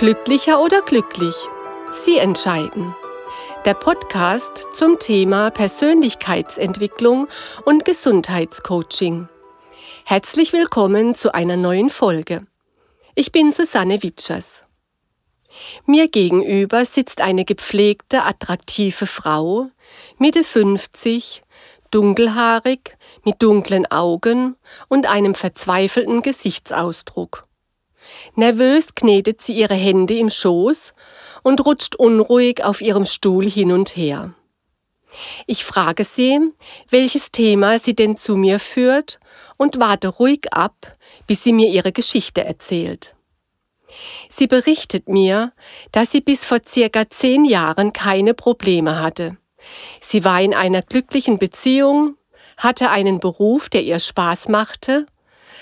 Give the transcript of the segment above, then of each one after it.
Glücklicher oder glücklich? Sie entscheiden. Der Podcast zum Thema Persönlichkeitsentwicklung und Gesundheitscoaching. Herzlich willkommen zu einer neuen Folge. Ich bin Susanne Witschers. Mir gegenüber sitzt eine gepflegte, attraktive Frau, Mitte 50, dunkelhaarig, mit dunklen Augen und einem verzweifelten Gesichtsausdruck. Nervös knetet sie ihre Hände im Schoß und rutscht unruhig auf ihrem Stuhl hin und her. Ich frage sie, welches Thema sie denn zu mir führt und warte ruhig ab, bis sie mir ihre Geschichte erzählt. Sie berichtet mir, dass sie bis vor circa zehn Jahren keine Probleme hatte. Sie war in einer glücklichen Beziehung, hatte einen Beruf, der ihr Spaß machte,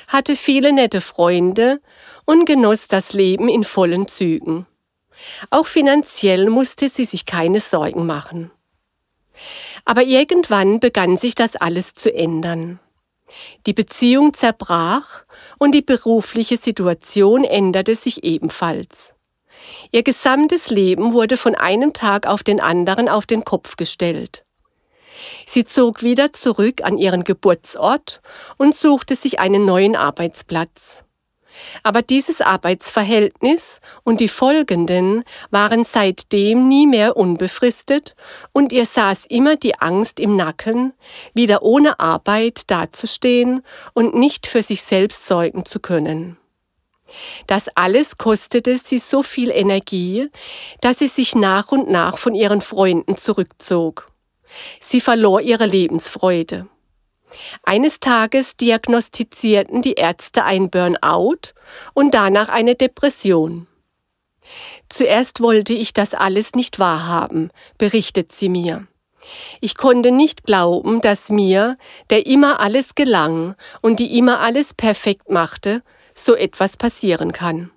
hatte viele nette Freunde und genoss das Leben in vollen Zügen. Auch finanziell musste sie sich keine Sorgen machen. Aber irgendwann begann sich das alles zu ändern. Die Beziehung zerbrach und die berufliche Situation änderte sich ebenfalls. Ihr gesamtes Leben wurde von einem Tag auf den anderen auf den Kopf gestellt. Sie zog wieder zurück an ihren Geburtsort und suchte sich einen neuen Arbeitsplatz. Aber dieses Arbeitsverhältnis und die folgenden waren seitdem nie mehr unbefristet und ihr saß immer die Angst im Nacken, wieder ohne Arbeit dazustehen und nicht für sich selbst sorgen zu können. Das alles kostete sie so viel Energie, dass sie sich nach und nach von ihren Freunden zurückzog. Sie verlor ihre Lebensfreude. Eines Tages diagnostizierten die Ärzte ein Burnout und danach eine Depression. Zuerst wollte ich das alles nicht wahrhaben, berichtet sie mir. Ich konnte nicht glauben, dass mir, der immer alles gelang und die immer alles perfekt machte, so etwas passieren kann.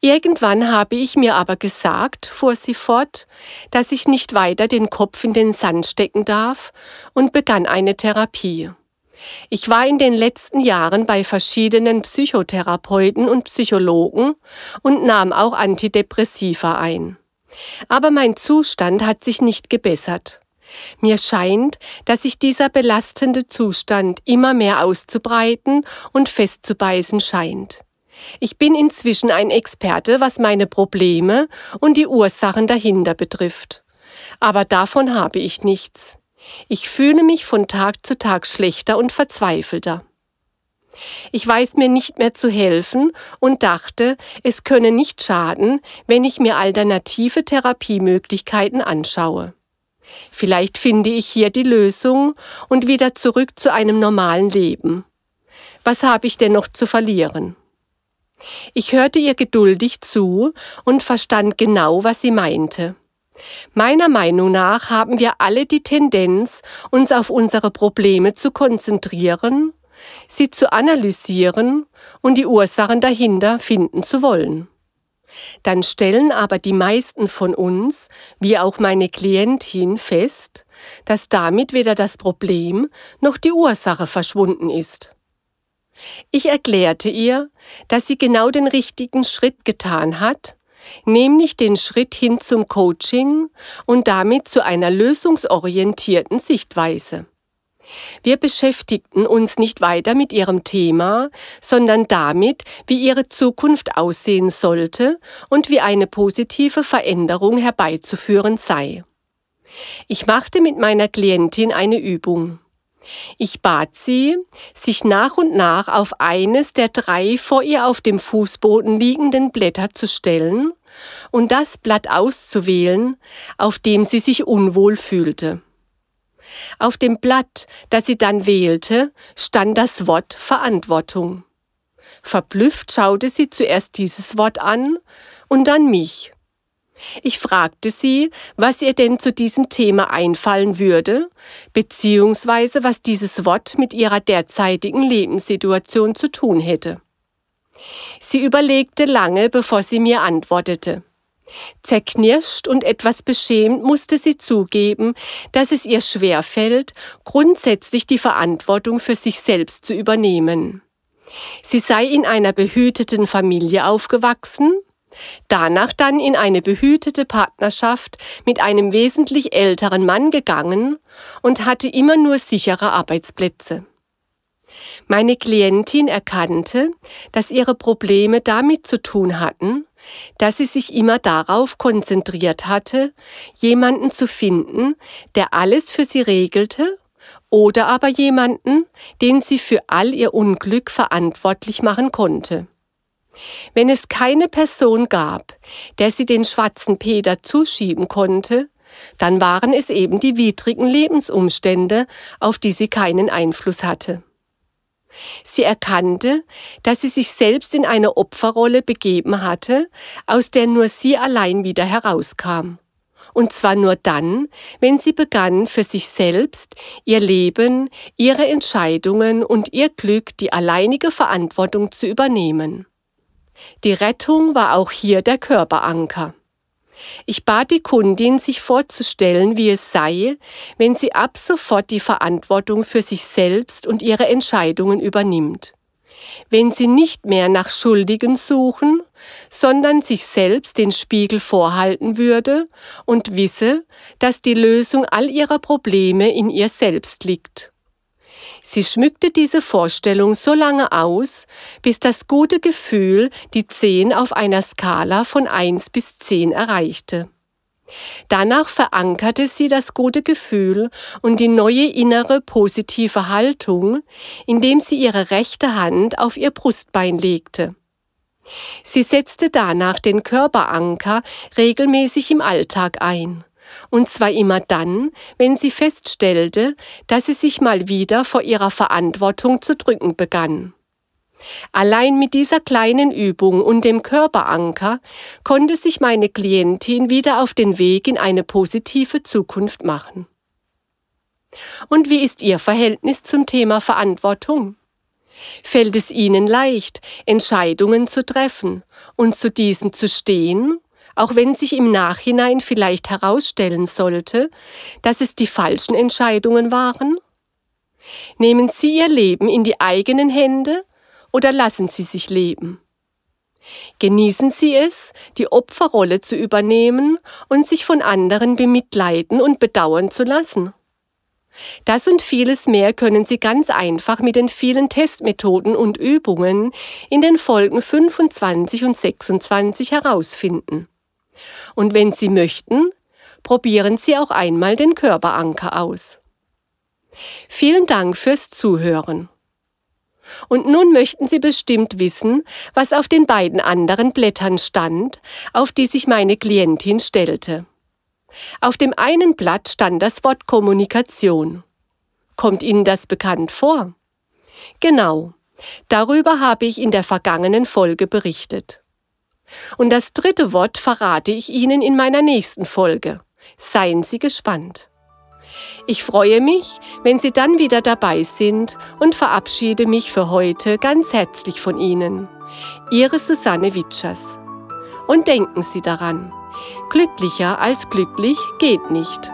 Irgendwann habe ich mir aber gesagt, fuhr sie fort, dass ich nicht weiter den Kopf in den Sand stecken darf und begann eine Therapie. Ich war in den letzten Jahren bei verschiedenen Psychotherapeuten und Psychologen und nahm auch Antidepressiva ein. Aber mein Zustand hat sich nicht gebessert. Mir scheint, dass sich dieser belastende Zustand immer mehr auszubreiten und festzubeißen scheint. Ich bin inzwischen ein Experte, was meine Probleme und die Ursachen dahinter betrifft. Aber davon habe ich nichts. Ich fühle mich von Tag zu Tag schlechter und verzweifelter. Ich weiß mir nicht mehr zu helfen und dachte, es könne nicht schaden, wenn ich mir alternative Therapiemöglichkeiten anschaue. Vielleicht finde ich hier die Lösung und wieder zurück zu einem normalen Leben. Was habe ich denn noch zu verlieren? Ich hörte ihr geduldig zu und verstand genau, was sie meinte. Meiner Meinung nach haben wir alle die Tendenz, uns auf unsere Probleme zu konzentrieren, sie zu analysieren und die Ursachen dahinter finden zu wollen. Dann stellen aber die meisten von uns, wie auch meine Klientin, fest, dass damit weder das Problem noch die Ursache verschwunden ist. Ich erklärte ihr, dass sie genau den richtigen Schritt getan hat, nämlich den Schritt hin zum Coaching und damit zu einer lösungsorientierten Sichtweise. Wir beschäftigten uns nicht weiter mit ihrem Thema, sondern damit, wie ihre Zukunft aussehen sollte und wie eine positive Veränderung herbeizuführen sei. Ich machte mit meiner Klientin eine Übung. Ich bat sie, sich nach und nach auf eines der drei vor ihr auf dem Fußboden liegenden Blätter zu stellen und das Blatt auszuwählen, auf dem sie sich unwohl fühlte. Auf dem Blatt, das sie dann wählte, stand das Wort Verantwortung. Verblüfft schaute sie zuerst dieses Wort an und dann mich. Ich fragte sie, was ihr denn zu diesem Thema einfallen würde, beziehungsweise was dieses Wort mit ihrer derzeitigen Lebenssituation zu tun hätte. Sie überlegte lange, bevor sie mir antwortete. Zerknirscht und etwas beschämt musste sie zugeben, dass es ihr schwerfällt, grundsätzlich die Verantwortung für sich selbst zu übernehmen. Sie sei in einer behüteten Familie aufgewachsen, danach dann in eine behütete Partnerschaft mit einem wesentlich älteren Mann gegangen und hatte immer nur sichere Arbeitsplätze. Meine Klientin erkannte, dass ihre Probleme damit zu tun hatten, dass sie sich immer darauf konzentriert hatte, jemanden zu finden, der alles für sie regelte, oder aber jemanden, den sie für all ihr Unglück verantwortlich machen konnte. Wenn es keine Person gab, der sie den schwarzen Peter zuschieben konnte, dann waren es eben die widrigen Lebensumstände, auf die sie keinen Einfluss hatte. Sie erkannte, dass sie sich selbst in eine Opferrolle begeben hatte, aus der nur sie allein wieder herauskam. Und zwar nur dann, wenn sie begann, für sich selbst, ihr Leben, ihre Entscheidungen und ihr Glück die alleinige Verantwortung zu übernehmen. Die Rettung war auch hier der Körperanker. Ich bat die Kundin, sich vorzustellen, wie es sei, wenn sie ab sofort die Verantwortung für sich selbst und ihre Entscheidungen übernimmt. Wenn sie nicht mehr nach Schuldigen suchen, sondern sich selbst den Spiegel vorhalten würde und wisse, dass die Lösung all ihrer Probleme in ihr selbst liegt. Sie schmückte diese Vorstellung so lange aus, bis das gute Gefühl die 10 auf einer Skala von 1 bis 10 erreichte. Danach verankerte sie das gute Gefühl und die neue innere positive Haltung, indem sie ihre rechte Hand auf ihr Brustbein legte. Sie setzte danach den Körperanker regelmäßig im Alltag ein und zwar immer dann, wenn sie feststellte, dass sie sich mal wieder vor ihrer Verantwortung zu drücken begann. Allein mit dieser kleinen Übung und dem Körperanker konnte sich meine Klientin wieder auf den Weg in eine positive Zukunft machen. Und wie ist Ihr Verhältnis zum Thema Verantwortung? Fällt es Ihnen leicht, Entscheidungen zu treffen und zu diesen zu stehen auch wenn sich im Nachhinein vielleicht herausstellen sollte, dass es die falschen Entscheidungen waren? Nehmen Sie Ihr Leben in die eigenen Hände oder lassen Sie sich leben? Genießen Sie es, die Opferrolle zu übernehmen und sich von anderen bemitleiden und bedauern zu lassen? Das und vieles mehr können Sie ganz einfach mit den vielen Testmethoden und Übungen in den Folgen 25 und 26 herausfinden. Und wenn Sie möchten, probieren Sie auch einmal den Körperanker aus. Vielen Dank fürs Zuhören. Und nun möchten Sie bestimmt wissen, was auf den beiden anderen Blättern stand, auf die sich meine Klientin stellte. Auf dem einen Blatt stand das Wort Kommunikation. Kommt Ihnen das bekannt vor? Genau, darüber habe ich in der vergangenen Folge berichtet. Und das dritte Wort verrate ich Ihnen in meiner nächsten Folge. Seien Sie gespannt. Ich freue mich, wenn Sie dann wieder dabei sind und verabschiede mich für heute ganz herzlich von Ihnen. Ihre Susanne Witschers. Und denken Sie daran, glücklicher als glücklich geht nicht.